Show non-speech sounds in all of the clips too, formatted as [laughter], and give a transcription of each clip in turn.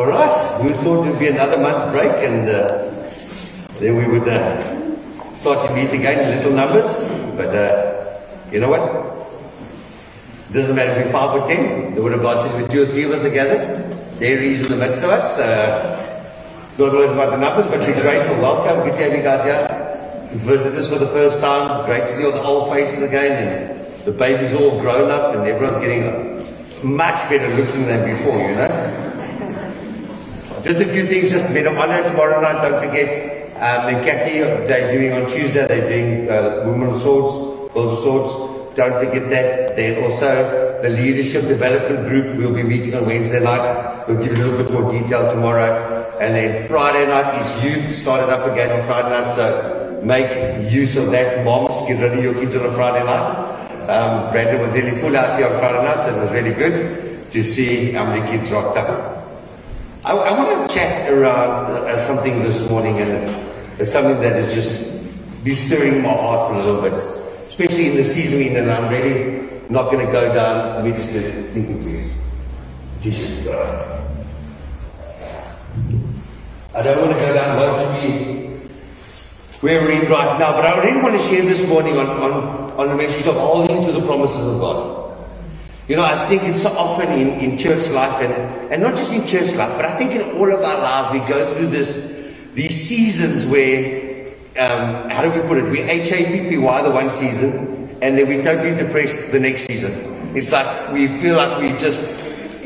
All right. We thought it would be another month's break and uh, then we would uh, start to meet again in little numbers. But uh, you know what? Doesn't matter if we're five or ten. The Word of God says when two or three of us are gathered, there He is in the midst of us. It's not always about the numbers, but we're grateful. Welcome. Good to have you guys here. Visitors for the first time. Great to see all the old faces again. And the baby's all grown up and everyone's getting much better looking than before, you know. Just a few things, just made of honor tomorrow night, don't forget. Um, then Kathy, they're doing on Tuesday, they're doing uh, Women of Swords, Girls of Swords. Don't forget that. Then also the Leadership Development Group, we'll be meeting on Wednesday night. We'll give you a little bit more detail tomorrow. And then Friday night is youth, started up again on Friday night, so make use of that. Moms, get rid of your kids on a Friday night. Um, Brandon was nearly full house here on Friday night, so it was really good to see how many kids rocked up. I, I want to chat around uh, something this morning, and it's, it's something that is just be stirring my heart for a little bit, especially in the season we're in, I'm really not going to go down. Me just thinking, please. Tissue. I don't want to go down what to be where we're in right now, but I really want to share this morning on, on, on the message of holding to the promises of God. You know, I think it's so often in, in church life, and, and not just in church life, but I think in all of our lives, we go through this these seasons where, um, how do we put it? We H-A-P-P-Y the one season, and then we're totally depressed the next season. It's like we feel like we're just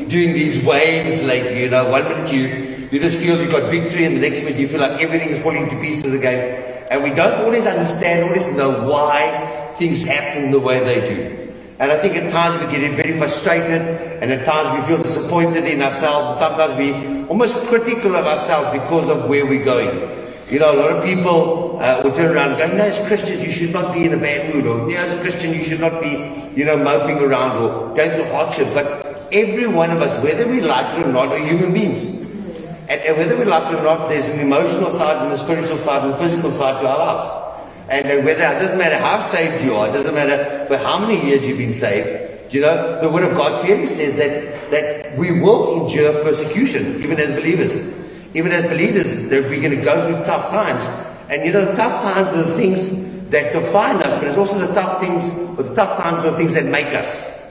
doing these waves, like, you know, one minute you, you just feel you've got victory, and the next minute you feel like everything is falling to pieces again. And we don't always understand, always know why things happen the way they do. And I think at times we get very frustrated, and at times we feel disappointed in ourselves, sometimes we almost critical of ourselves because of where we're going. You know, a lot of people uh, will turn around and go, no, as Christians, you should not be in a bad mood, or no, as a Christian, you should not be, you know, moping around or going through hardship. But every one of us, whether we like it or not, are human beings. And, and whether we like it or not, there's an emotional side and a spiritual side and a physical side to our lives. And whether it doesn't matter how saved you are, it doesn't matter for how many years you've been saved. You know, the Word of God clearly says that that we will endure persecution, even as believers. Even as believers, that we're to go through tough times. And you know, tough times are the things that define us, but it's also the tough things, or the tough times are the things that make us.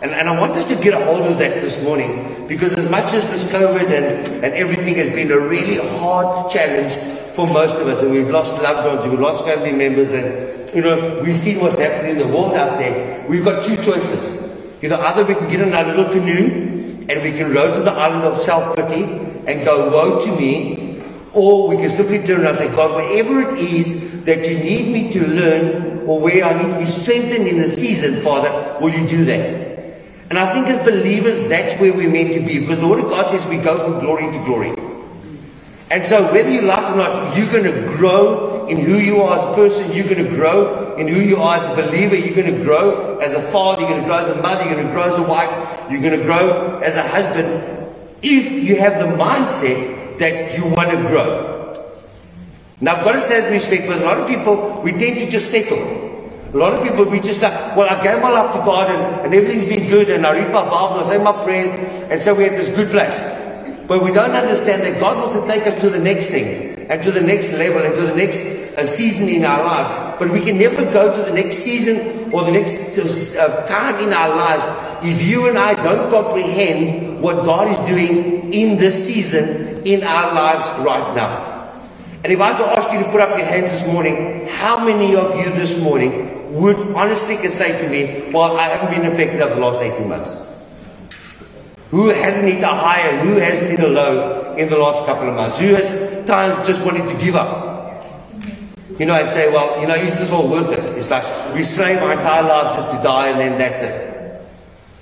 And, and I want us to get a hold of that this morning, because as much as this COVID and, and everything has been a really hard challenge for most of us, and we've lost loved ones, we've lost family members, and you know, we've seen what's happening in the world out there. We've got two choices. You know, either we can get in our little canoe and we can row to the island of self-pity and go, woe to me, or we can simply turn around and say, God, whatever it is that you need me to learn or where I need to be strengthened in the season, Father, will you do that? And I think as believers, that's where we're meant to be. Because the Word of God says we go from glory to glory. And so, whether you like or not, you're going to grow in who you are as a person. You're going to grow in who you are as a believer. You're going to grow as a father. You're going to grow as a mother. You're going to grow as a wife. You're going to grow as a husband. If you have the mindset that you want to grow. Now, I've got to say that respect because a lot of people, we tend to just settle. A lot of people, we just like, well, I gave my life to God and, and everything's been good and I read my Bible and I say my prayers and so we have this good place. But we don't understand that God wants to take us to the next thing and to the next level and to the next uh, season in our lives. But we can never go to the next season or the next uh, time in our lives if you and I don't comprehend what God is doing in this season in our lives right now. And if I had to ask you to put up your hands this morning, how many of you this morning would honestly can say to me, well, I haven't been affected over the last 18 months? Who hasn't hit a high and who hasn't hit a low in the last couple of months? Who has times just wanted to give up? You know, I'd say, well, you know, is this all worth it? It's like we slave our entire life just to die and then that's it.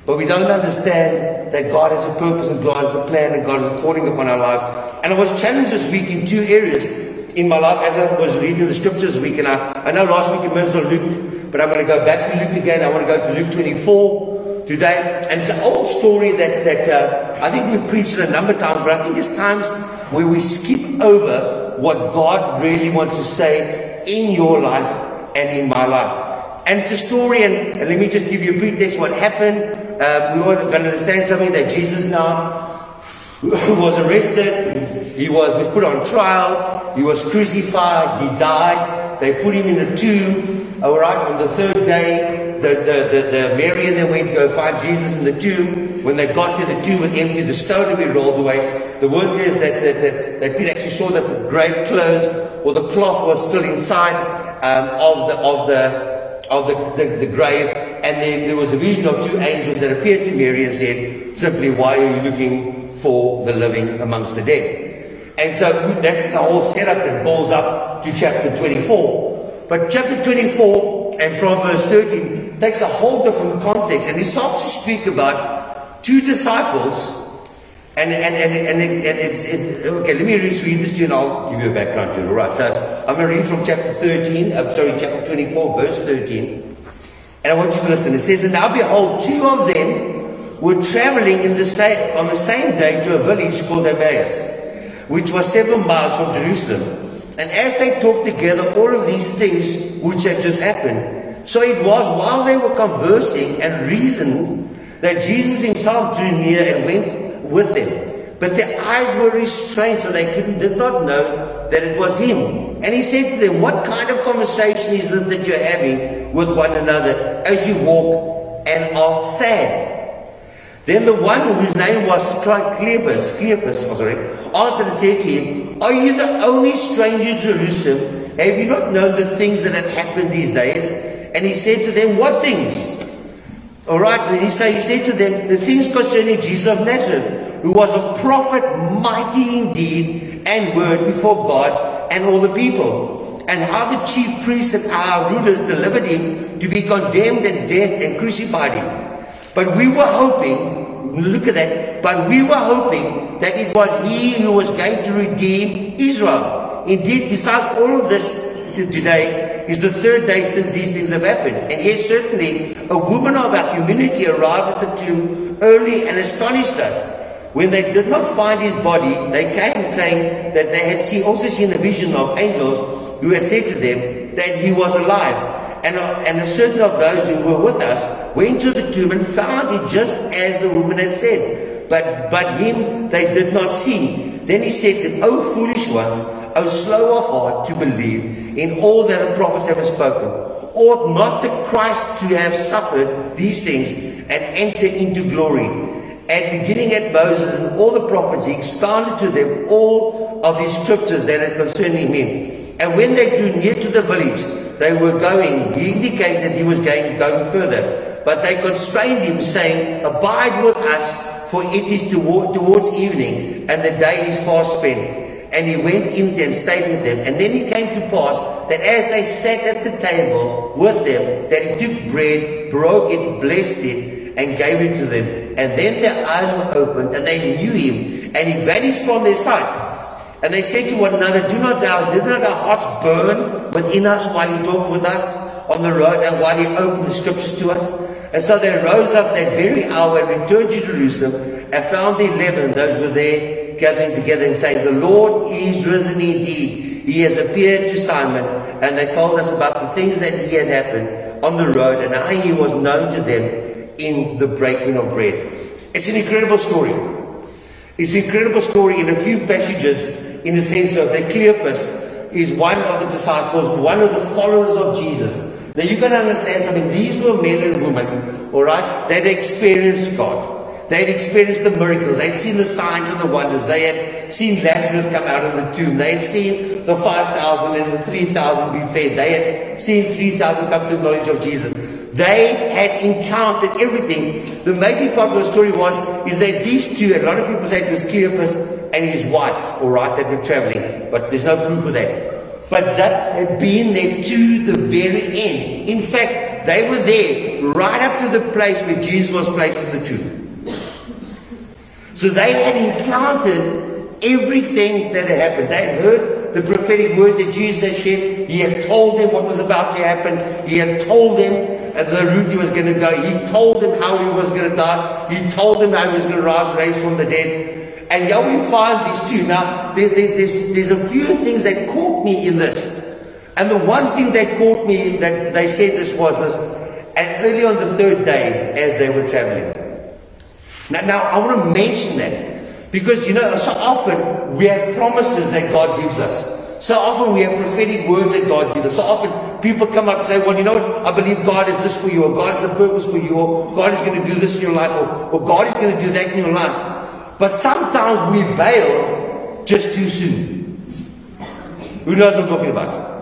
But we don't understand that God has a purpose and God has a plan and God is calling upon our lives. And I was challenged this week in two areas in my life as I was reading the scriptures this week. And I, I know last week I mentioned Luke, but I'm going to go back to Luke again. I want to go to Luke 24 today. And it's an old story that, that uh, I think we've preached it a number of times, but I think there's times where we skip over what God really wants to say in your life and in my life. And it's a story, and, and let me just give you a pretext what happened. Uh, we all to understand something that Jesus now, was arrested, he was put on trial, he was crucified, he died, they put him in a tomb. All right, on the third day, the, the, the, the Mary and them went to go find Jesus in the tomb. When they got to the tomb, was empty, the stone had been rolled away. The word says that, that, that, that Peter actually saw that the grave closed, or the cloth was still inside um, of the of the of the, the, the grave, and then there was a vision of two angels that appeared to Mary and said, simply, why are you looking for the living amongst the dead? And so that's the whole setup that builds up to chapter 24. But chapter 24 and from verse 13 takes a whole different context and he starts to speak about two disciples and, and, and, and, it, and it's, it, okay, let me read this to you and I'll give you a background to it. All right, so I'm going to read from chapter 13, I'm sorry, chapter 24, verse 13. And I want you to listen. It says, And now behold, two of them were traveling in the same, on the same day to a village called Emmaus, which was seven miles from Jerusalem. And as they talked together, all of these things which had just happened. So it was while they were conversing and reasoned that Jesus himself drew near and went with them. But their eyes were restrained, so they did not know that it was him. And he said to them, What kind of conversation is this that you're having with one another as you walk and are sad? Then the one whose name was Cleopas, Cleopas oh, sorry, answered and said to him, Are you the only stranger in Jerusalem? Have you not known the things that have happened these days? And he said to them, What things? All right, then he, say, he said to them, the things concerning Jesus of Nazareth, who was a prophet, mighty indeed, and word before God and all the people, and how the chief priests and our rulers delivered him to be condemned and death and crucified him. But we were hoping, look at that, but we were hoping that it was he who was going to redeem Israel. Indeed, besides all of this today, is the third day since these things have happened. And yes, certainly, a woman of our community arrived at the tomb early and astonished us. When they did not find his body, they came saying that they had seen, also seen a vision of angels who had said to them that he was alive. And, and a certain of those who were with us went to the tomb and found it just as the woman had said. But, but him they did not see. Then he said to them, O foolish ones, O slow of heart to believe in all that the prophets have spoken. Ought not the Christ to have suffered these things and enter into glory? And beginning at Moses and all the prophets, he expounded to them all of the scriptures that are concerning him. And when they drew near to the village, they were going. He indicated he was going, going further. But they constrained him, saying, Abide with us, for it is toward, towards evening, and the day is far spent. And he went in and stayed with them. And then it came to pass that as they sat at the table with them, that he took bread, broke it, blessed it, and gave it to them. And then their eyes were opened, and they knew him, and he vanished from their sight. And they said to one another, Do not thou, did not our hearts burn within us while he talked with us on the road, and while he opened the scriptures to us? And so they rose up that very hour and returned to Jerusalem, and found the eleven, those were there, gathering together and saying, The Lord is risen indeed. He has appeared to Simon. And they told us about the things that he had happened on the road and how he was known to them in the breaking of bread. It's an incredible story. It's an incredible story in a few passages in the sense of that Cleopas is one of the disciples, one of the followers of Jesus. Now got to understand something. These were men and women, all right, that experienced God. They had experienced the miracles. They had seen the signs and the wonders. They had seen Lazarus come out of the tomb. They had seen the 5,000 and the 3,000 be fed. They had seen 3,000 come to the knowledge of Jesus. They had encountered everything. The amazing part of the story was, is that these two, a lot of people say it was Cleopas and his wife, all right, that were traveling. But there's no proof of that. But that had been there to the very end. In fact, they were there right up to the place where Jesus was placed in the tomb. So they had encountered everything that had happened. They had heard the prophetic words that Jesus had shared. He had told them what was about to happen. He had told them the route he was going to go. He told them how he was going to die. He told them how he was going to rise, raise from the dead. And here we find these two. Now, there's, there's, there's a few things that caught me in this. And the one thing that caught me that they said this was this. And early on the third day, as they were traveling, now, now I want to mention that Because, you know, so often we have promises that God gives us. So often we have prophetic words that God gives us. So often people come up and say, well, you know what? I believe God is this for you, or God has a purpose for you, or God is going to do this in your life, or, or God is going to do that in your life. But sometimes we bail just too soon. Who knows what I'm talking about?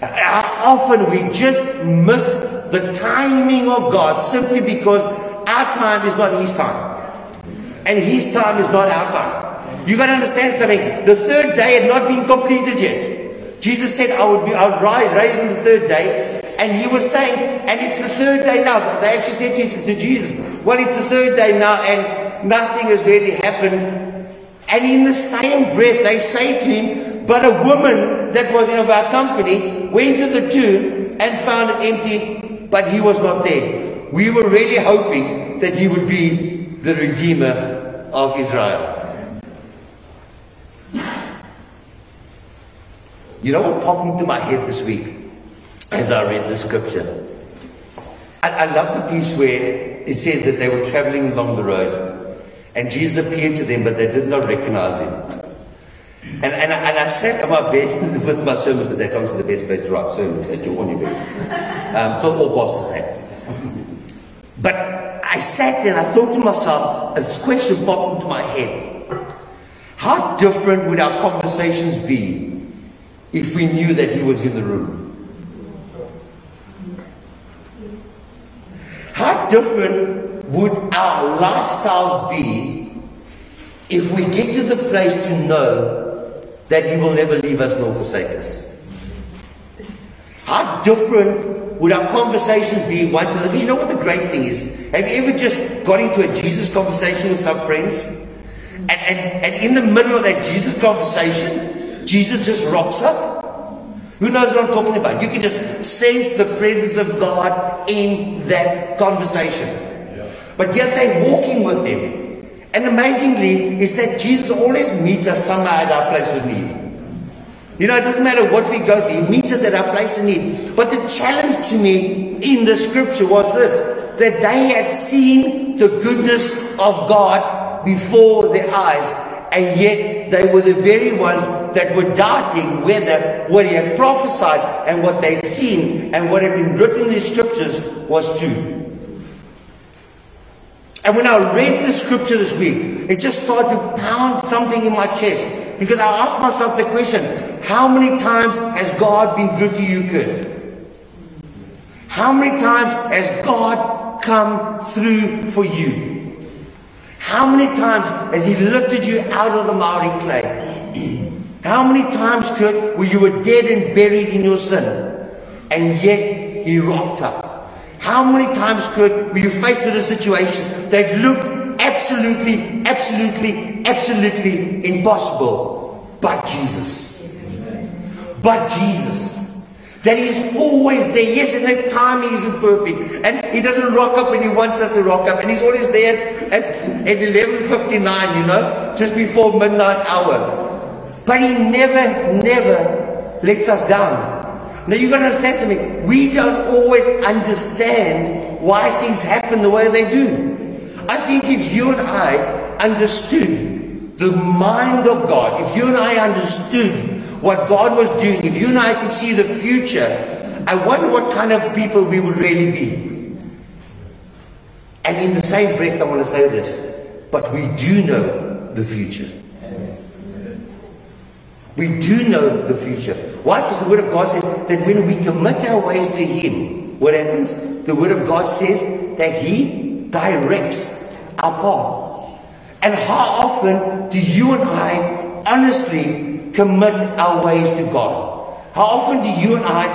How often we just miss the timing of God simply because our time is not His time. And His time is not our time. You got to understand something. The third day had not been completed yet. Jesus said, I would be, I would rise, raise on the third day. And he was saying, and it's the third day now. They actually said to, Jesus, well, it's the third day now and nothing has really happened. And in the same breath, they say to him, but a woman that was in our company went to the tomb and found it empty, but he was not there. We were really hoping that he would be the Redeemer of Israel. You know what popped into my head this week as I read the scripture? I, I love the piece where it says that they were traveling along the road and Jesus appeared to them, but they did not recognize him. And, and, I, and I sat on my bed [laughs] with my sermon because that's obviously the best place to write sermons at your, on your bed. Um, all bosses that. But I sat there and I thought to myself, this question popped into my head. How different would our conversations be if we knew that he was in the room? How different would our lifestyle be if we get to the place to know that he will never leave us nor forsake us? How different would our conversations be one to another? You know what the great thing is? Have you ever just got into a Jesus conversation with some friends? And, and, and in the middle of that Jesus conversation, Jesus just rocks up. Who knows what I'm talking about? You can just sense the presence of God in that conversation. But yet they're walking with Him. And amazingly, is that Jesus always meets us somehow at our place of need. You know, it doesn't matter what we go through, He meets us at our place of need. But the challenge to me in the scripture was this that they had seen the goodness of God before their eyes and yet they were the very ones that were doubting whether what he had prophesied and what they'd seen and what had been written in the scriptures was true. And when I read the scripture this week, it just started to pound something in my chest because I asked myself the question how many times has God been good to you, Kurt? How many times has God come through for you? How many times has He lifted you out of the miry clay? [clears throat] How many times, Kurt, were you were dead and buried in your sin, and yet He rocked up? How many times, Kurt, were you faced with a situation that looked absolutely, absolutely, absolutely impossible, but Jesus? But Jesus. That He's always there. Yes, in that time He isn't perfect. And He doesn't rock up when He wants us to rock up. And He's always there at, at 11.59, you know, just before midnight hour. But He never, never lets us down. Now you've got to understand something. We don't always understand why things happen the way they do. I think if you and I understood the mind of God, if you and I understood what God was doing, if you and I could see the future, I wonder what kind of people we would really be. And in the same breath, I want to say this, but we do know the future. We do know the future. Why? Because the Word of God says that when we commit our ways to Him, what happens? The Word of God says that He directs our path. And how often do you and I honestly commit our ways to God? How often do you and I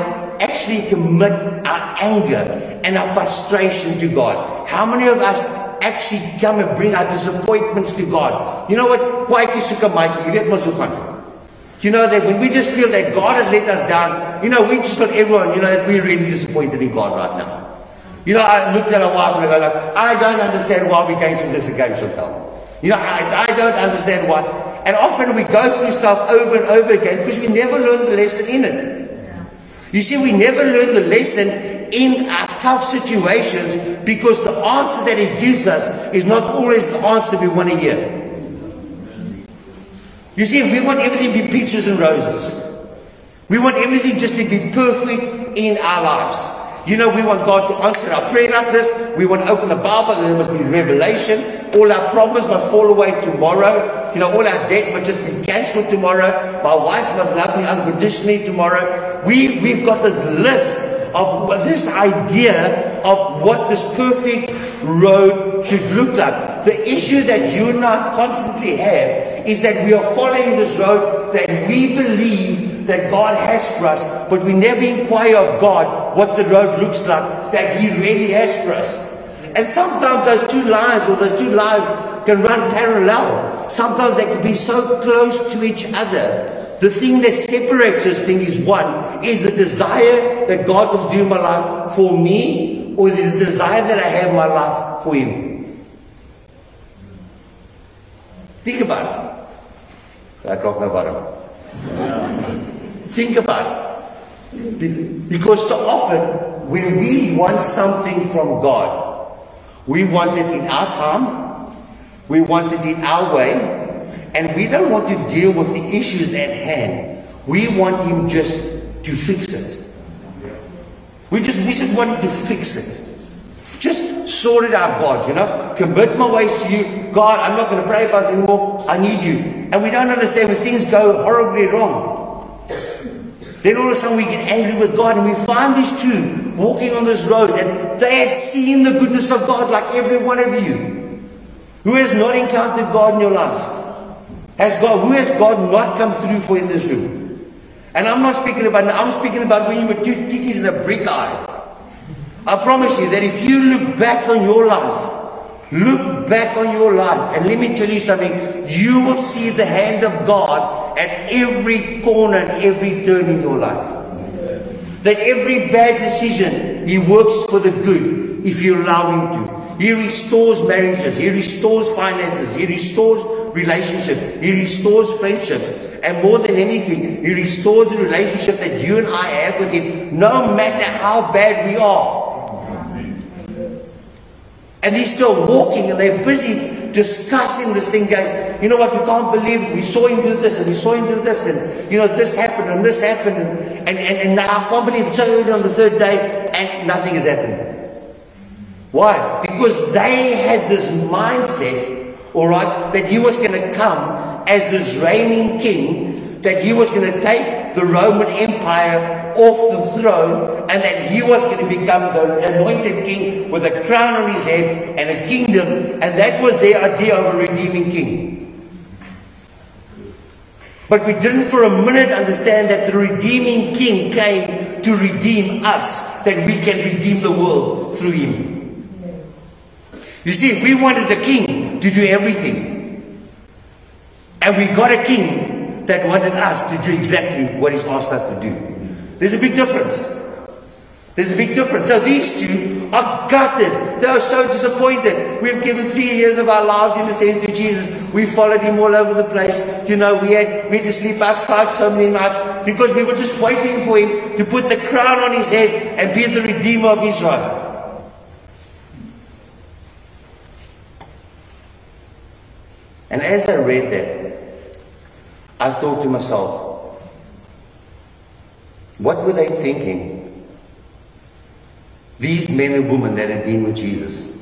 actually commit our anger and our frustration to God? How many of us actually come and bring our disappointments to God? You know what? Masukan. You know that when we just feel that God has let us down, you know, we just tell everyone, you know, that we're really disappointed in God right now. You know, I looked at a wife and I go like, I don't understand why we came through this again, Chantal. You know, I, I don't understand why. And often we go through stuff over and over again because we never learn the lesson in it. You see, we never learn the lesson in our tough situations because the answer that He gives us is not always the answer we want to hear. You see, we want everything to be peaches and roses. We want everything just to be perfect in our lives. You know, we want God to answer our prayer like this. We want to open the Bible and there must be revelation. All our problems must fall away tomorrow. You know, all our debt must just be cancelled tomorrow. My wife must love me unconditionally tomorrow. We, we've got this list of this idea of what this perfect road should look like. The issue that you and I constantly have is that we are following this road that we believe that God has for us, but we never inquire of God what the road looks like that He really has for us. And sometimes those two lines or those two lines can run parallel. Sometimes they can be so close to each other. The thing that separates us thing is one, is the desire that God was doing my life for me or is the desire that I have my life for Him? Think about it. I got my bottom. Think about it. Because so often, when we want something from God, we want it in our time, we want it in our way, and we don't want to deal with the issues at hand. We want Him just to fix it. We just, we just wanted to fix it. Just sort it out, God, you know. Commit my ways to you. God, I'm not going to pray about this anymore. I need you. And we don't understand when things go horribly wrong. Then all of a sudden we get angry with God and we find these two walking on this road and they had seen the goodness of God like every one of you. Who has not encountered God in your life? Has God, who has God not come through for in this room? And I'm not speaking about, now, I'm speaking about when you were two tickies in a brick eye. I promise you that if you look back on your life, look back on your life, and let me tell you something, you will see the hand of God at every corner and every turn in your life. That every bad decision, He works for the good if you allow Him to. He restores marriages, He restores finances, He restores relationships, He restores friendships. And more than anything, He restores the relationship that you and I have with Him, no matter how bad we are. And He's still walking and they're busy discussing this thing, going, you know what, we can't believe. We saw Him do this and we saw Him do this and, you know, this happened and this happened and, and, and, and now I can't believe it's so early on the third day and nothing has happened. Why? Because they had this mindset, all right, that He was going to come as this reigning king that he was going to take the Roman Empire off the throne and that he was going to become the anointed king with a crown on his head and a kingdom. And that was their idea of a redeeming king. But we didn't for a minute understand that the redeeming king came to redeem us, that we can redeem the world through him. You see, we wanted a king to do everything. And we got a king that wanted us to do exactly what he's asked us to do. There's a big difference. There's a big difference. So these two are gutted. They are so disappointed. We've given three years of our lives in the center to Jesus. We followed him all over the place. You know, we had we had to sleep outside so many nights because we were just waiting for him to put the crown on his head and be the redeemer of Israel. And as I read that, I thought to myself, what were they thinking? These men and women that had been with Jesus.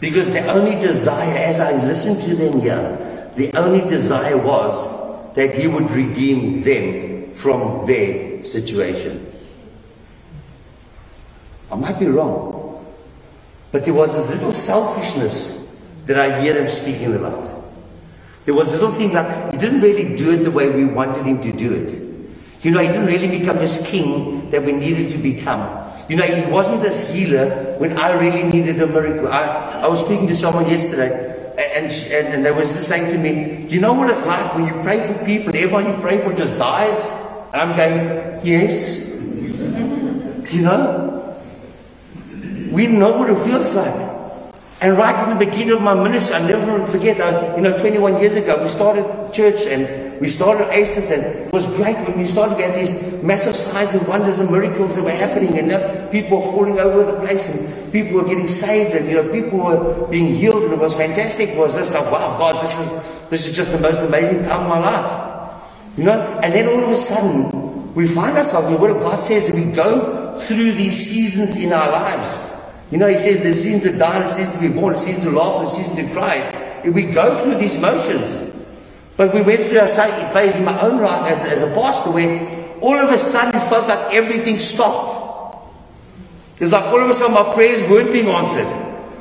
Because the only desire, as I listened to them here, the only desire was that he would redeem them from their situation. I might be wrong, but there was this little selfishness that I hear them speaking about. There was a little thing like he didn't really do it the way we wanted him to do it. You know, he didn't really become this king that we needed to become. You know, he wasn't this healer when I really needed a miracle. I, I was speaking to someone yesterday, and, and, and they was just saying to me, Do you know what it's like when you pray for people, everyone you pray for just dies? And I'm going, Yes. [laughs] you know? We know what it feels like. And right in the beginning of my ministry, I never forget, uh, you know, 21 years ago, we started church and we started ACES and it was great when we started, we had these massive signs and wonders and miracles that were happening and people were falling over the place and people were getting saved and you know, people were being healed and it was fantastic. It was just like, wow, God, this is, this is just the most amazing time of my life. You know, and then all of a sudden, we find ourselves, in the Word of God says that we go through these seasons in our lives. You know, He says the season to die, the season to be born, the season to laugh, the season to cry. We go through these motions. But we went through a phase in my own life as, as a pastor where all of a sudden it felt like everything stopped. It's like all of a sudden my prayers weren't being answered.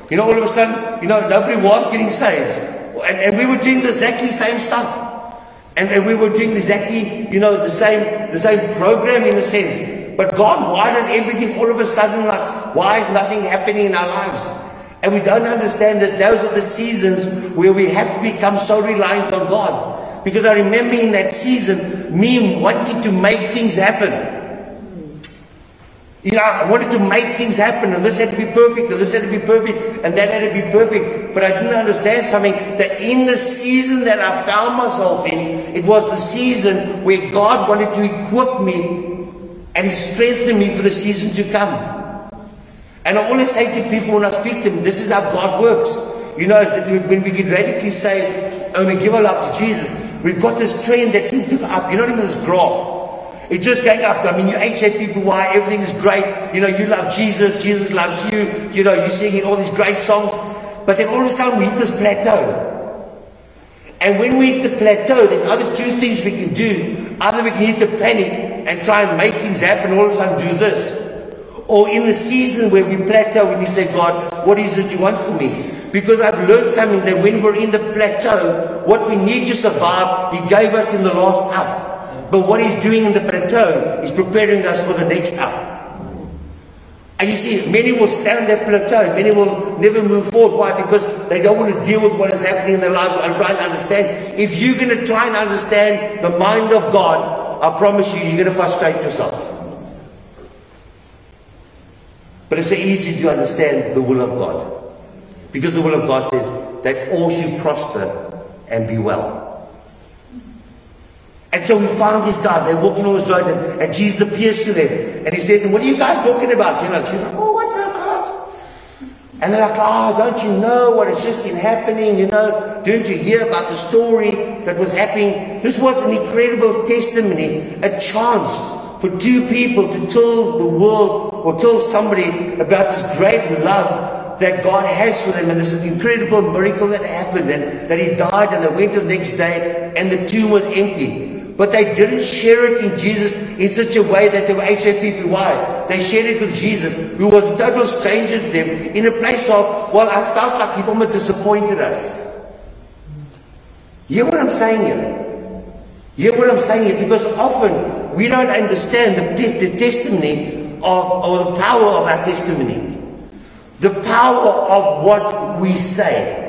You know, all of a sudden, you know, nobody was getting saved. And, and we were doing the exactly same stuff. And, and we were doing exactly, you know, the same, the same program in a sense. But God, why does everything all of a sudden like, why is nothing happening in our lives? And we don't understand that those are the seasons where we have to become so reliant on God. Because I remember in that season, me wanting to make things happen. You know, I wanted to make things happen, and this had to be perfect, and this had to be perfect, and that had to be perfect. But I didn't understand something that in the season that I found myself in, it was the season where God wanted to equip me and strengthen me for the season to come. And I always say to people when I speak to them, this is how God works. You know, when we get radically saved and oh, we give our life to Jesus, we've got this trend that seems to go up. You know mean? This graph. It's just going up. I mean, you HA people, why everything is great. You know, you love Jesus, Jesus loves you. You know, you're singing all these great songs. But then all of a sudden we hit this plateau. And when we hit the plateau, there's other two things we can do. Either we can hit the panic and try and make things happen, all of a sudden do this. Or in the season where we plateau and you say, God, what is it you want for me? Because I've learned something that when we're in the plateau, what we need to survive, He gave us in the last up. But what He's doing in the plateau is preparing us for the next up. And you see, many will stand that plateau, many will never move forward. Why? Because they don't want to deal with what is happening in their lives and try to understand. If you're going to try and understand the mind of God, I promise you, you're going to frustrate yourself. But it's so easy to understand the will of God. Because the will of God says that all should prosper and be well. And so we found these guys, they're walking on the road, and, Jesus appears to them. And he says What are you guys talking about? You know, she's like, Oh, what's up, guys? And they're like, Oh, don't you know what has just been happening? You know, don't you hear about the story that was happening? This was an incredible testimony, a chance for two people to tell the world or tell somebody about this great love that God has for them and this incredible miracle that happened and that he died and they went the next day and the tomb was empty. But they didn't share it in Jesus in such a way that they were HAPP. Why? They shared it with Jesus, who was a total stranger to them, in a place of, well, I felt like people had disappointed us. You hear what I'm saying here? Hear what I'm saying here? Because often we don't understand the, the testimony of, or the power of our testimony. The power of what we say.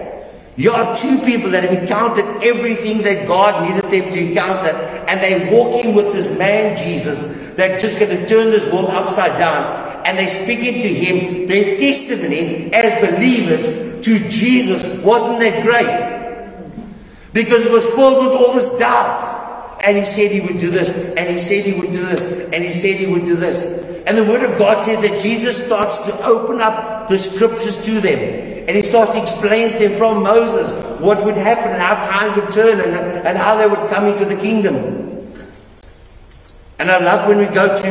You are two people that have encountered everything that God needed them to encounter, and they're walking with this man Jesus that's just going to turn this world upside down. And they're speaking to him. Their testimony as believers to Jesus wasn't that great? Because it was filled with all this doubt. And he said he would do this, and he said he would do this, and he said he would do this. And the Word of God says that Jesus starts to open up the scriptures to them. And he starts to explain to them from Moses what would happen, and how time would turn, and, and how they would come into the kingdom. And I love when we go to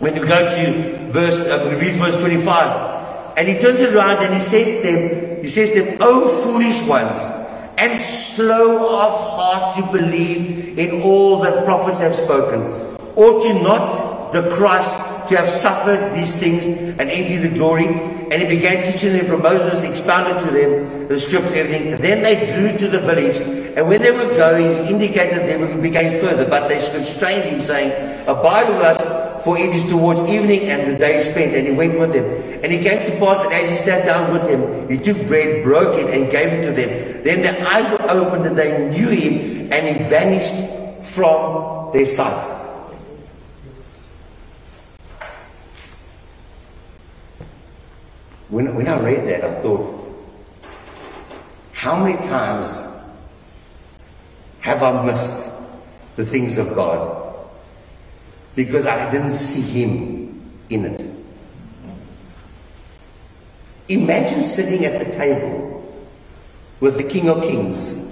when we go to verse uh, we read verse 25. And he turns around and he says to them, he says to them, Oh foolish ones and slow of heart to believe in all that prophets have spoken. Ought you not the Christ to have suffered these things and entered the glory? And he began teaching them from Moses, expounded to them the scriptures, everything. And then they drew to the village, and when they were going, he indicated they were became further, but they constrained him, saying, Abide with us for it is towards evening and the day is spent. And he went with them. And it came to pass that as he sat down with them, he took bread, broke it, and gave it to them. Then their eyes were opened and they knew him, and he vanished from their sight. When, when I read that, I thought, how many times have I missed the things of God because I didn't see Him in it. Imagine sitting at the table with the King of Kings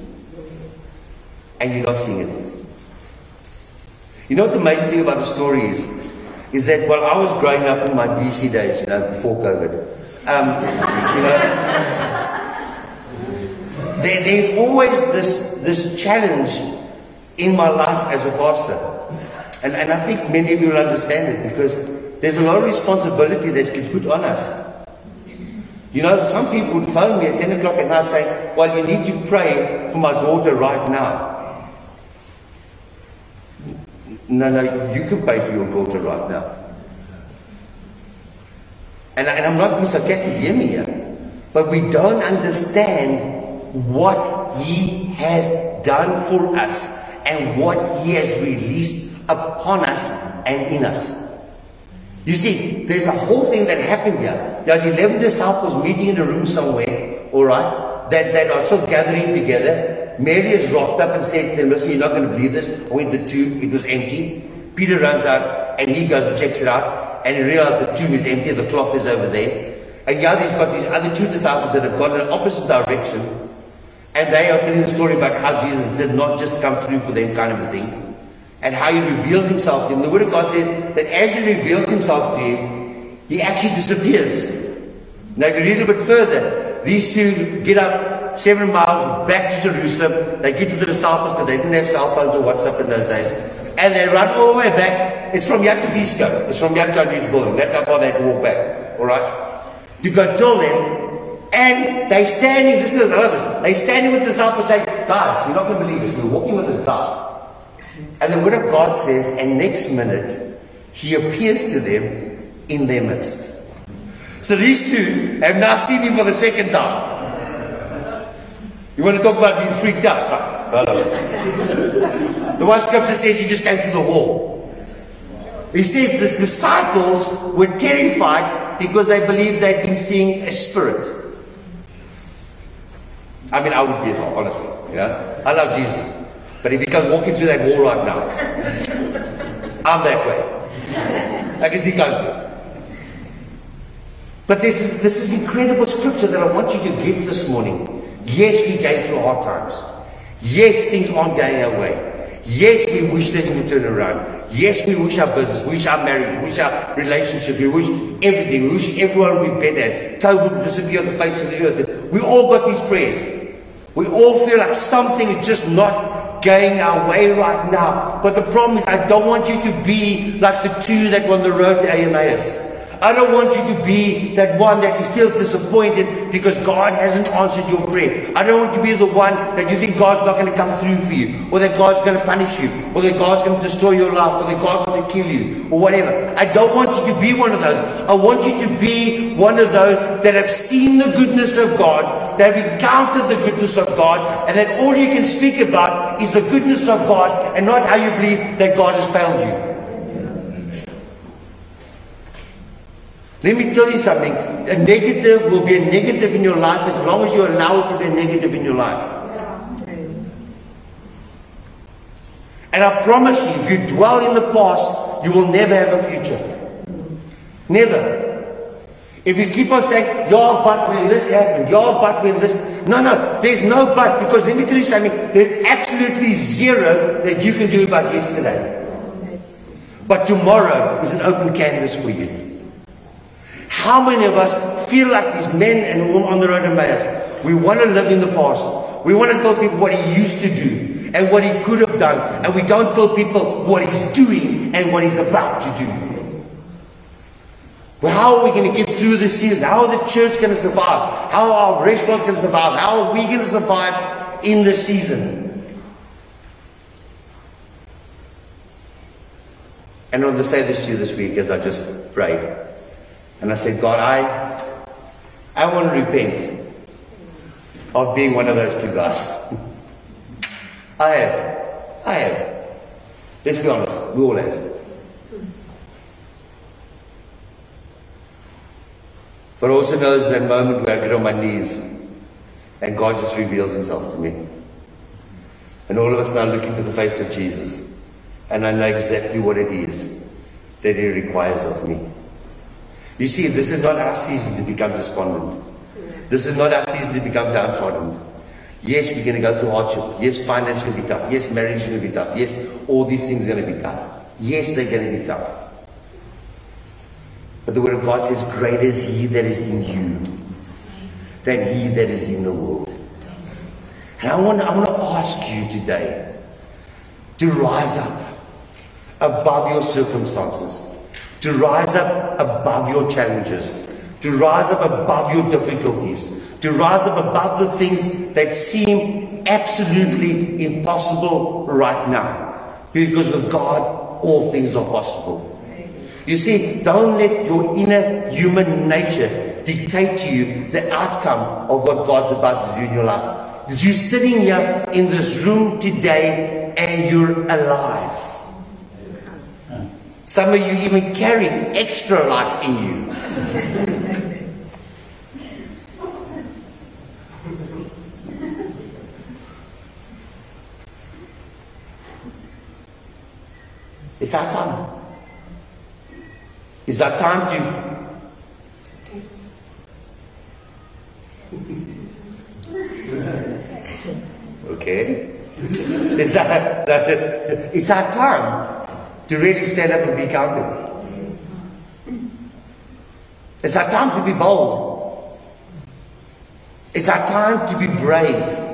and you're not seeing it. You know what the amazing thing about the story is? Is that while I was growing up in my BC days, you know, before COVID, um, you know, there, there's always this, this challenge in my life as a pastor. And, and I think many of you will understand it because there's a lot of responsibility that gets put on us. You know, some people would phone me at 10 o'clock at night saying, Well, you need to pray for my daughter right now. No, no, you can pray for your daughter right now. And, and I'm not being sarcastic, hear me here. But we don't understand what He has done for us and what He has released upon us and in us. You see, there's a whole thing that happened here. There's 11 disciples meeting in a room somewhere, alright, that, are still gathering together. Mary has rocked up and said to them, listen, you're not going to believe this. I went to the tomb, it was empty. Peter runs out and he goes and checks it out and he realizes the tomb is empty, the cloth is over there. And now he's got these other two disciples that have gone in opposite direction and they are telling the story about how Jesus did not just come through for them kind of a thing and how he reveals himself to him. The Word of God says that as he reveals himself to him, he actually disappears. Now, if you read a little bit further, these two get up seven miles back to Jerusalem. They get to the disciples because they didn't have cell phones or WhatsApp in those days. And they run all the way back. It's from Yad to It's from Yad to building. That's how far they had to walk back. All right? To go till them. And they standing, this is, this. They standing with the disciples saying, guys, you're not going to believe this. We're walking with this guy. And the Word of God says, and next minute, He appears to them in their midst. So these two have now seen Him for the second time. You want to talk about being freaked out? the one scripture says he just came through the wall. He says the disciples were terrified because they believed they'd been seeing a spirit. I mean, I would be as well, honestly. You know, I love Jesus. But if he comes walking through that wall right now, I'm that way. I can think I'm But this is this is incredible scripture that I want you to get this morning. Yes, we came through hard times. Yes, things aren't going our way. Yes, we wish things would turn around. Yes, we wish our business, we wish our marriage, we wish our relationship, we wish everything, we wish everyone would be better. COVID would disappear on the face of the earth. We all got these prayers. We all feel like something is just not going our way right now. But the problem is, I don't want you to be like the two that were on the road to Emmaus. I don't want you to be that one that feels disappointed because God hasn't answered your prayer. I don't want you to be the one that you think God's not going to come through for you, or that God's going to punish you, or that God's going to destroy your life, or that God wants to kill you, or whatever. I don't want you to be one of those. I want you to be one of those that have seen the goodness of God, that have encountered the goodness of God, and that all you can speak about is the goodness of God and not how you believe that God has failed you. Let me tell you something. A negative will be a negative in your life as long as you allow it to be a negative in your life. And I promise you, if you dwell in the past, you will never have a future. Never. If you keep on saying, yeah, but when this happened, yeah, but when this. No, no, there's no but because let me tell you something. There's absolutely zero that you can do about yesterday. But tomorrow is an open canvas for you. How many of us feel like these men and women on the road to Emmaus? We want to live in the past. We want to tell people what he used to do and what he could have done. And we don't tell people what he's doing and what he's about to do. Well, how are we going to get through this season? How are the church going to survive? How are our restaurants going to survive? How are we going to survive in this season? And I want to say this to you this week as I just prayed. And I said, God, I, I want to repent of being one of those two guys. [laughs] I have. I have. Let's be honest. We all have. But also knows that moment where I get on my knees and God just reveals himself to me. And all of us now look into the face of Jesus. And I know exactly what it is that He requires of me. You see, this is not our season to become despondent. This is not our season to become downtrodden. Yes, we're going to go through hardship. Yes, finance is going to be tough. Yes, marriage is going to be tough. Yes, all these things are going to be tough. Yes, they're going to be tough. But the Word of God says, Greater is He that is in you than He that is in the world. And I want, I want to ask you today to rise up above your circumstances, to rise up above your challenges, to rise up above your difficulties, to rise up above the things that seem absolutely impossible right now. Because with God, all things are possible. You see, don't let your inner human nature dictate to you the outcome of what God's about to do in your life. You're sitting here in this room today and you're alive. Some of you even carrying extra life in you. It's our time. It's our time to okay? It's our, it's our time to really stand up and be counted. It's our time to be bold. It's our time to be brave.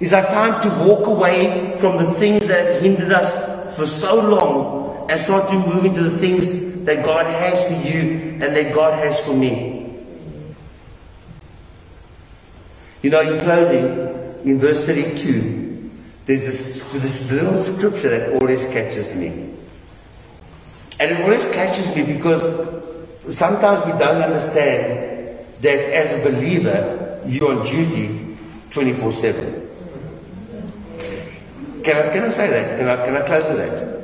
It's our time to walk away from the things that hindered us for so long and start to move into the things that God has for you and that God has for me. You know, in closing, in verse 32, there's this, this little scripture that always catches me. And it always catches me because sometimes we don't understand that as a believer, you're on duty 24 7. Can I, can I say that? Can I, can I close with that?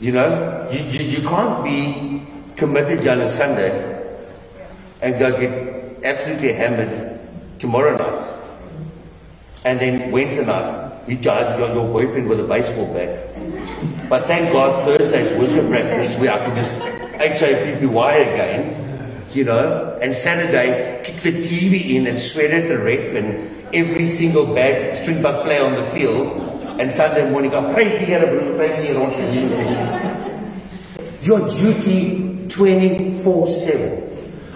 You know, you, you, you can't be committed on a Sunday and go get absolutely hammered tomorrow night. And then Wednesday night, you guys got your boyfriend with a baseball bat. But thank God Thursday's worship breakfast where I can just H-A-P-P-Y again, you know, and Saturday kick the TV in and swear at the ref and every single bad Springbok player on the field, and Sunday morning, I praise the Here, praise the Here, Your duty 24 7.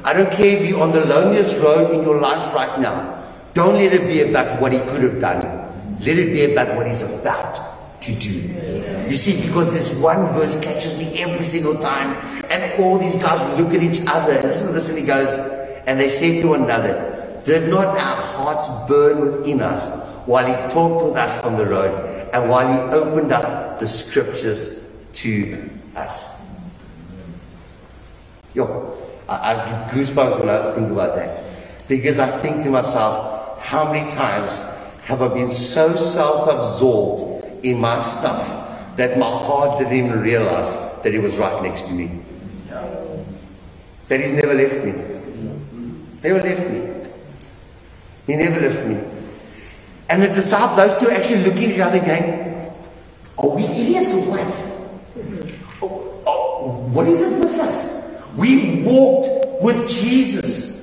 I don't care if you're on the loneliest road in your life right now. Don't let it be about what he could have done. Let it be about what he's about to do. You see, because this one verse catches me every single time, and all these guys look at each other. and Listen to this, and he goes, and they say to one another, did not our hearts burn within us while he talked with us on the road and while he opened up the scriptures to us? Yo, I, I get goosebumps when I think about that. Because I think to myself, how many times have I been so self absorbed in my stuff that my heart didn't even realize that he was right next to me? That he's never left me. Never left me. He never left me. And the disciples, those two actually looking at each other going, Are we idiots or what? Oh, oh, what is it with us? We walked with Jesus.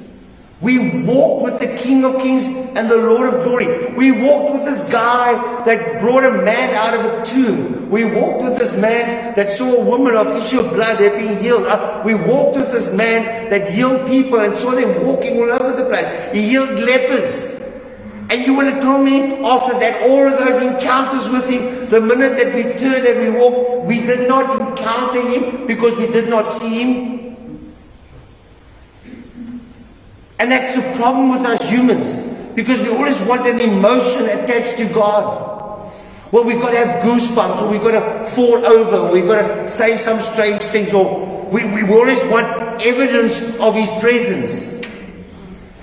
We walked with the King of Kings and the Lord of Glory. We walked with this guy that brought a man out of a tomb. We walked with this man that saw a woman of issue of blood had been healed. Uh, we walked with this man that healed people and saw them walking all over the place. He healed lepers. And you want to tell me after that, all of those encounters with him, the minute that we turned and we walked, we did not encounter him because we did not see him? And that's the problem with us humans. Because we always want an emotion attached to God. Well, we've got to have goosebumps, or we've got to fall over, or we've got to say some strange things, or we, we always want evidence of His presence.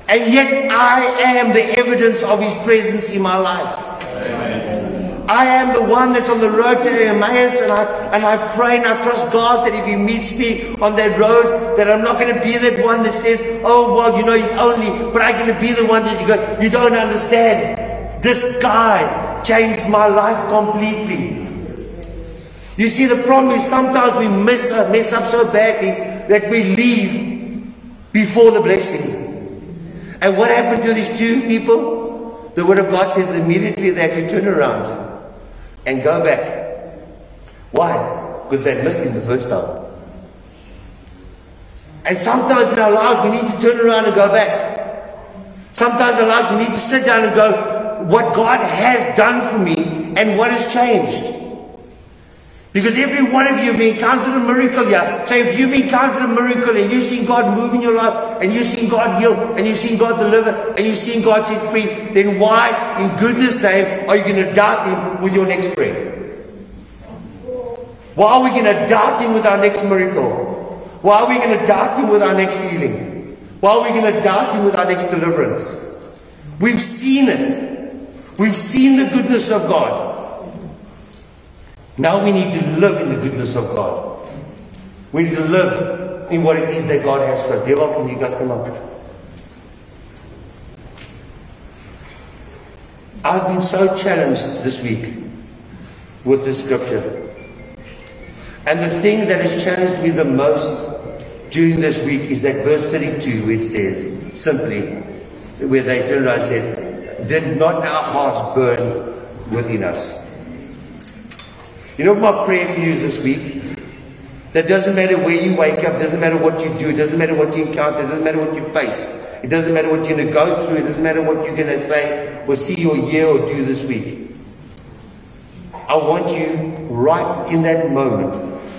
And yet, I am the evidence of His presence in my life. I am the one that's on the road to Emmaus, and I, and I pray and I trust God that if He meets me on that road, that I'm not going to be that one that says, Oh, well, you know, if only, but I'm going to be the one that you go, You don't understand. This guy changed my life completely. You see, the problem is sometimes we mess up, uh, mess up so badly that we leave before the blessing. And what happened to these two people? The Word of God says immediately they had to turn around and go back. Why? Because they missed him the first time. And sometimes in our lives we need to turn around and go back. Sometimes in our lives we need to sit down and go, what God has done for me and what has changed. Because every one of you have encountered a miracle here. So if you've encountered a miracle and you've seen God move in your life, and you've seen God heal, and you've seen God deliver, and you've seen God set free, then why, in goodness' name, are you going to doubt Him with your next prayer? Why are we going to doubt Him with our next miracle? Why are we going to doubt Him with our next healing? Why are we going to doubt Him with our next deliverance? We've seen it. We've seen the goodness of God. Now we need to live in the goodness of God. We need to live in what it is that God has for us. Devil, can you guys come up? I've been so challenged this week with this scripture. And the thing that has challenged me the most during this week is that verse 32, which says simply, where they turned around and said, Did not our hearts burn within us? You know my prayer for you is this week? That doesn't matter where you wake up, doesn't matter what you do, doesn't matter what you encounter, doesn't matter what you face, it doesn't matter what you're going to go through, it doesn't matter what you're going to say or see or hear or do this week. I want you right in that moment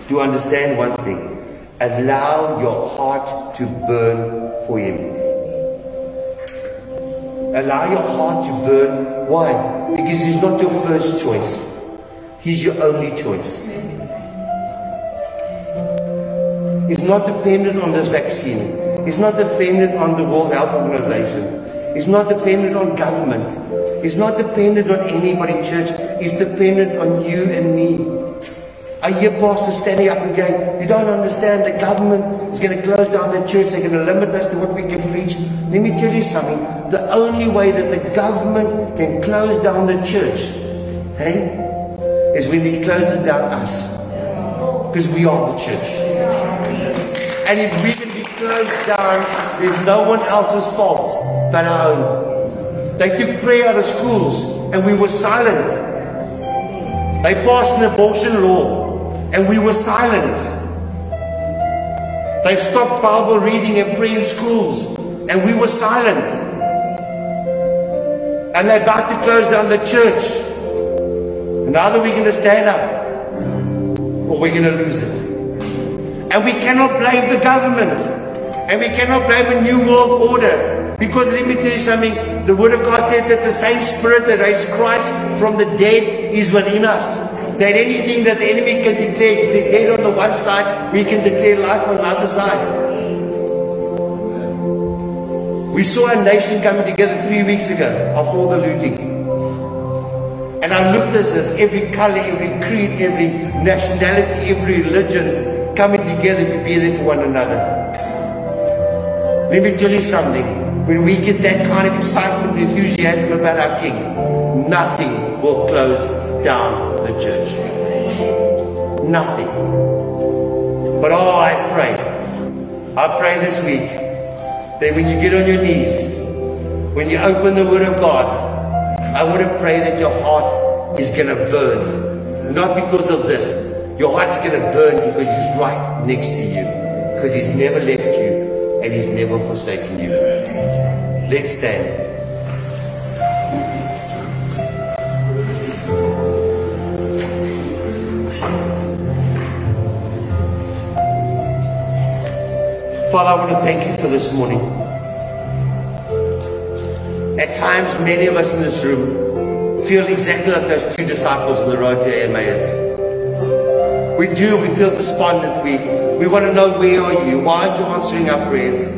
to understand one thing. Allow your heart to burn for Him. Allow your heart to burn. Why? Because He's not your first choice. He's your only choice. He's not dependent on this vaccine. He's not dependent on the World Health Organization. He's not dependent on government. He's not dependent on anybody in church. He's dependent on you and me. I hear pastors standing up and going, You don't understand, the government is going to close down the church, they're going to limit us to what we can preach. Let me tell you something. The only way that the government can close down the church, hey, is when they close down us. Because we are the church. And if we can be closed down, there's no one else's fault but our own. They took prayer out of schools and we were silent. They passed an abortion law and we were silent. They stopped Bible reading and prayer in schools and we were silent. And they're about to close down the church and either we're going to stand up or we're going to lose it. And we cannot blame the government. And we cannot blame a new world order. Because let me tell you something, the Word of God said that the same Spirit that raised Christ from the dead is within us. That anything that the enemy can declare dead on the one side, we can declare life on the other side. We saw a nation coming together three weeks ago after all the looting. And I looked at this, every color, every creed, every nationality, every religion coming together to be there for one another. Let me tell you something. When we get that kind of excitement and enthusiasm about our King, nothing will close down the church. Nothing. But oh, I pray. I pray this week that when you get on your knees, when you open the Word of God, I want to pray that your heart is going to burn. Not because of this. Your heart's going to burn because He's right next to you. Because He's never left you and He's never forsaken you. Let's stand. Father, I want to thank you for this morning. At times, many of us in this room feel exactly like those two disciples on the road to Emmaus. We do, we feel despondent. We, we want to know where are you? Why aren't you answering our prayers?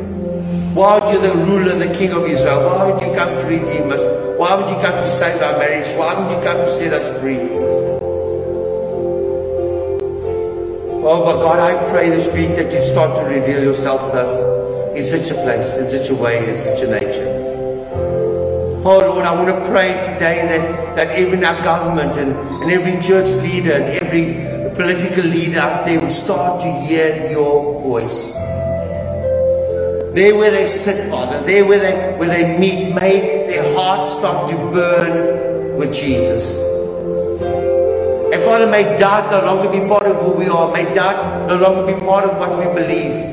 Why aren't you the ruler and the king of Israel? Why would you come to redeem us? Why would you come to save our marriage? Why would you come to set us free? Oh, but God, I pray this week that you start to reveal yourself to us in such a place, in such a way, in such a nature. Oh Lord, I want to pray today that, that even our government and, and every church leader and every political leader out there will start to hear your voice. There where they sit, Father, there where they, where they meet, may their hearts start to burn with Jesus. And Father, may doubt no longer be part of who we are. May doubt no longer be part of what we believe.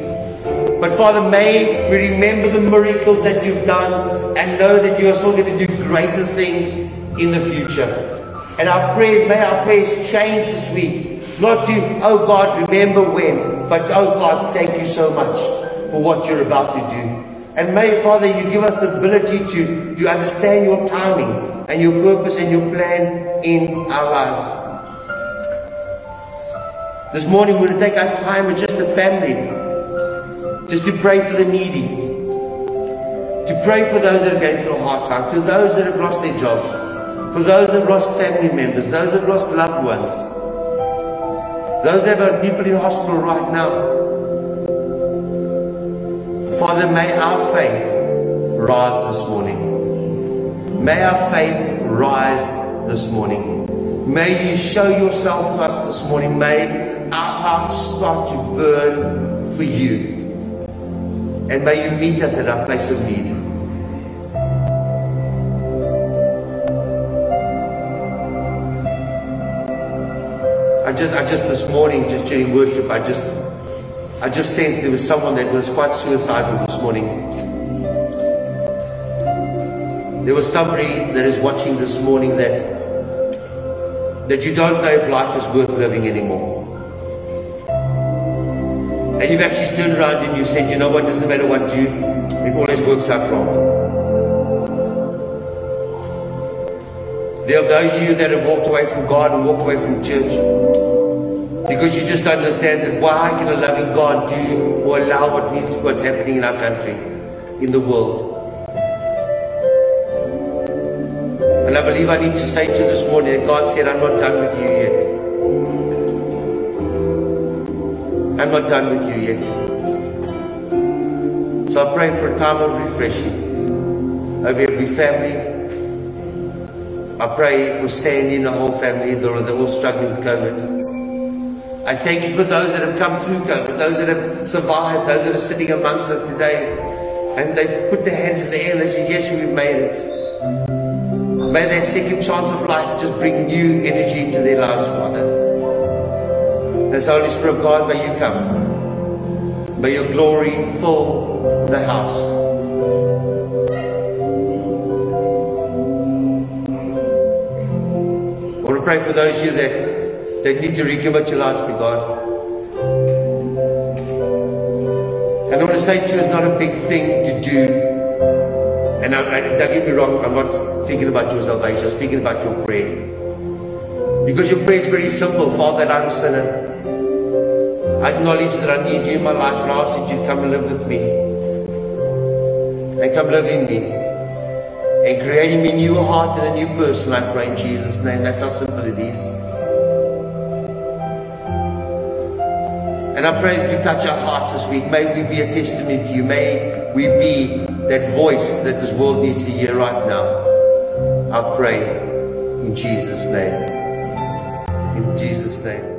But Father, may we remember the miracles that you've done and know that you are still going to do greater things in the future. And our prayers, may our prayers change this week. Not to, oh God, remember when, but oh God, thank you so much for what you're about to do. And may, Father, you give us the ability to, to understand your timing and your purpose and your plan in our lives. This morning we're going to take our time with just the family, just to pray for the needy, to pray for those that are going through a hard time, for those that have lost their jobs, for those that have lost family members, those that have lost loved ones, those that are people in hospital right now. Father, may our faith rise this morning. May our faith rise this morning. May you show yourself to us this morning. May our hearts start to burn for you. And may you meet us at our place of need. I just, I just this morning, just during worship, I just I just sensed there was someone that was quite suicidal this morning. There was somebody that is watching this morning that that you don't know if life is worth living anymore. And you've actually turned around and you said, you know what, doesn't matter what you it always works out wrong. There are those of you that have walked away from God and walked away from church. Because you just understand that why can a loving God do or allow what needs, what's happening in our country, in the world? And I believe I need to say to you this morning that God said, I'm not done with you yet. I'm not done with you yet. So I pray for a time of refreshing over every family. I pray for Sandy and the whole family. They're, they're all struggling with COVID. I thank you for those that have come through COVID, those that have survived, those that are sitting amongst us today. And they've put their hands in the air and they say, Yes, we've made it. May that second chance of life just bring new energy into their lives, Father. So, Holy Spirit of God, may you come. May your glory fill the house. I want to pray for those of you that they need to recommit your life to God. And I want to say to you, it's not a big thing to do. And I, I, don't get me wrong, I'm not speaking about your salvation, I'm speaking about your prayer. Because your prayer is very simple. Father, I'm a sinner. I acknowledge that I need you in my life and I ask that you come and live with me. And come live in me. And creating me a new heart and a new person, I pray in Jesus' name. That's how simple it is. And I pray that you touch our hearts this week. May we be a testimony to you. May we be that voice that this world needs to hear right now. I pray in Jesus' name. In Jesus' name.